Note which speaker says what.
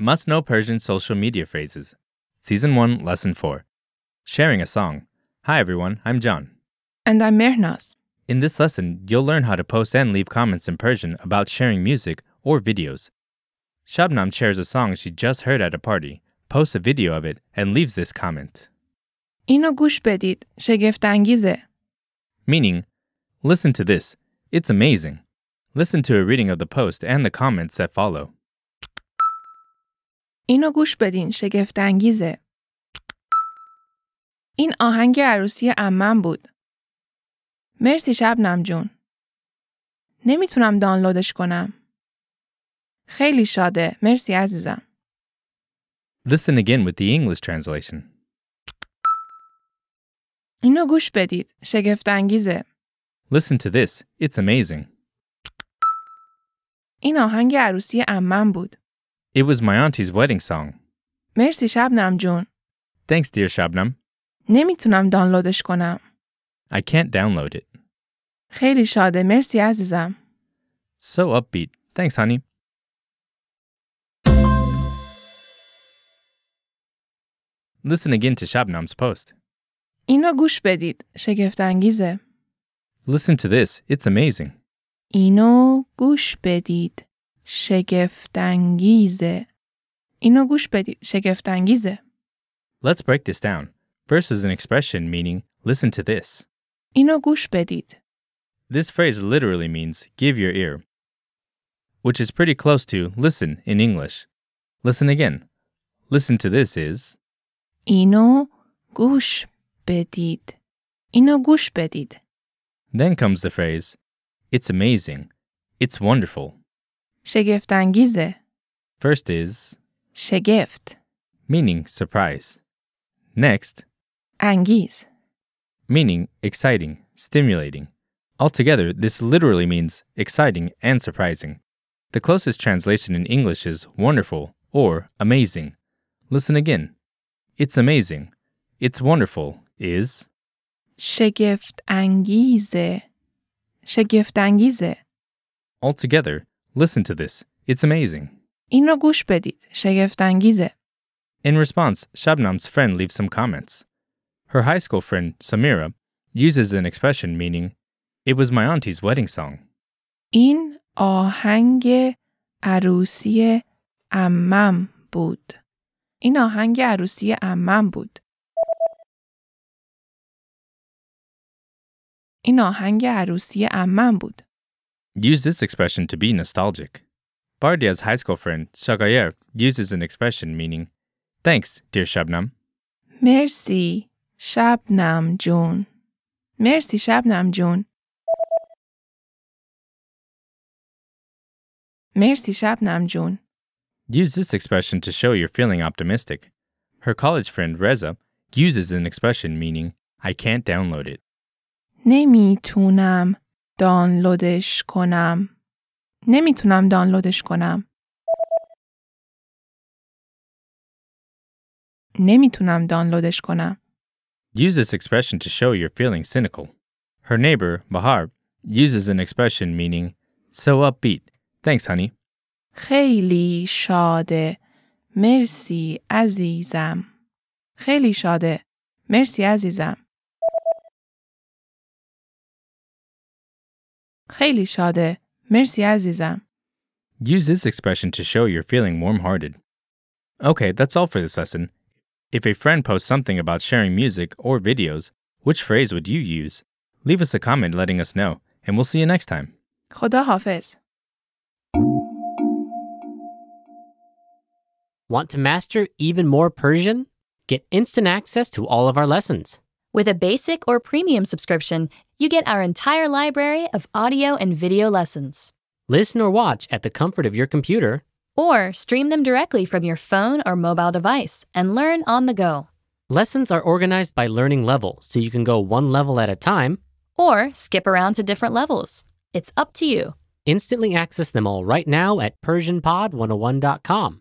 Speaker 1: Must Know Persian Social Media Phrases. Season 1, Lesson 4. Sharing a Song. Hi everyone, I'm John.
Speaker 2: And I'm Mehrnaz.
Speaker 1: In this lesson, you'll learn how to post and leave comments in Persian about sharing music or videos. Shabnam shares a song she just heard at a party, posts a video of it, and leaves this comment.
Speaker 2: اینو گوش بدید. شگفت انگیزه.
Speaker 1: Meaning, listen to this. It's amazing. Listen to a reading of the post and the comments that follow.
Speaker 2: اینو گوش بدین. شگفت انگیزه. این آهنگ عروسی عمم بود. مرسی شبنم جون. نمی‌تونم دانلودش کنم. خیلی شاده. مرسی عزیزم.
Speaker 1: Listen again with the English translation.
Speaker 2: اینو گوش بدید. شگفت انگیزه.
Speaker 1: Listen to this. It's amazing.
Speaker 2: این آهنگ عروسی عمم بود.
Speaker 1: It was my auntie's wedding song.
Speaker 2: مرسی شبنم جون.
Speaker 1: Thanks, dear Shabnam.
Speaker 2: نمیتونم دانلودش کنم.
Speaker 1: I can't download it.
Speaker 2: خیلی شاده. مرسی عزیزم.
Speaker 1: So upbeat. Thanks, honey. Listen again to Shabnam's post.
Speaker 2: اینو گوش بدید. شگفت انگیزه.
Speaker 1: Listen to this. It's amazing.
Speaker 2: اینو گوش بدید. شگفتانگیزه. اینو گوش بدید. شگفتانگیزه.
Speaker 1: Let's break this down. First is an expression meaning listen to this.
Speaker 2: اینو گوش بدید.
Speaker 1: This phrase literally means give your ear, which is pretty close to listen in English. Listen again. Listen to this is
Speaker 2: اینو گوش بدید. اینو گوش بدید.
Speaker 1: then comes the phrase it's amazing. It's wonderful.
Speaker 2: شگفتانگیزه.
Speaker 1: First is
Speaker 2: شگفت.
Speaker 1: meaning surprise. Next,
Speaker 2: انگیز.
Speaker 1: meaning exciting, stimulating. Altogether, this literally means exciting and surprising. The closest translation in English is wonderful or amazing. Listen again. It's amazing. It's wonderful is
Speaker 2: شگفت انگیزه. شگفت انگیزه.
Speaker 1: altogether. Listen to this. It's amazing.
Speaker 2: اینو گوش بدید. شگفت انگیزه.
Speaker 1: In response, Shabnam's friend leaves some comments. Her high school friend, Samira, uses an expression meaning, It was my auntie's wedding song.
Speaker 2: این آهنگ عروسی عمم بود. این آهنگ عروسی عمم بود. این آهنگ عروسی عمم بود.
Speaker 1: Use this expression to be nostalgic. Bardia's high school friend, Shaghayegh, uses an expression meaning, Thanks, dear Shabnam.
Speaker 2: Merci, Shabnam June. Merci, Shabnam June. Merci, Shabnam June.
Speaker 1: Use this expression to show you're feeling optimistic. Her college friend Reza uses an expression meaning, I can't download it.
Speaker 2: نمیتونم دانلودش کنم. نمی‌تونم دانلودش کنم. نمی‌تونم دانلودش کنم.
Speaker 1: Use this expression to show you're feeling cynical. Her neighbor, Bahar, uses an expression meaning, so upbeat. Thanks, honey.
Speaker 2: خیلی شاده. مرسی عزیزم. خیلی شاده. مرسی عزیزم. خیلی شاده. مرسی عزیزم.
Speaker 1: Use this expression to show you're feeling warm hearted. Okay, that's all for this lesson. If a friend posts something about sharing music or videos, which phrase would you use? Leave us a comment letting us know, and we'll see you next time.
Speaker 2: خدا حافظ.
Speaker 3: Want to master even more Persian? Get instant access to all of our lessons.
Speaker 4: with a basic or premium subscription, you get our entire library of audio and video lessons.
Speaker 3: Listen or watch at the comfort of your computer.
Speaker 4: Or stream them directly from your phone or mobile device and learn on the go.
Speaker 3: Lessons are organized by learning level, so you can go one level at a time.
Speaker 4: Or skip around to different levels. It's up to you.
Speaker 3: Instantly access them all right now at PersianPod101.com.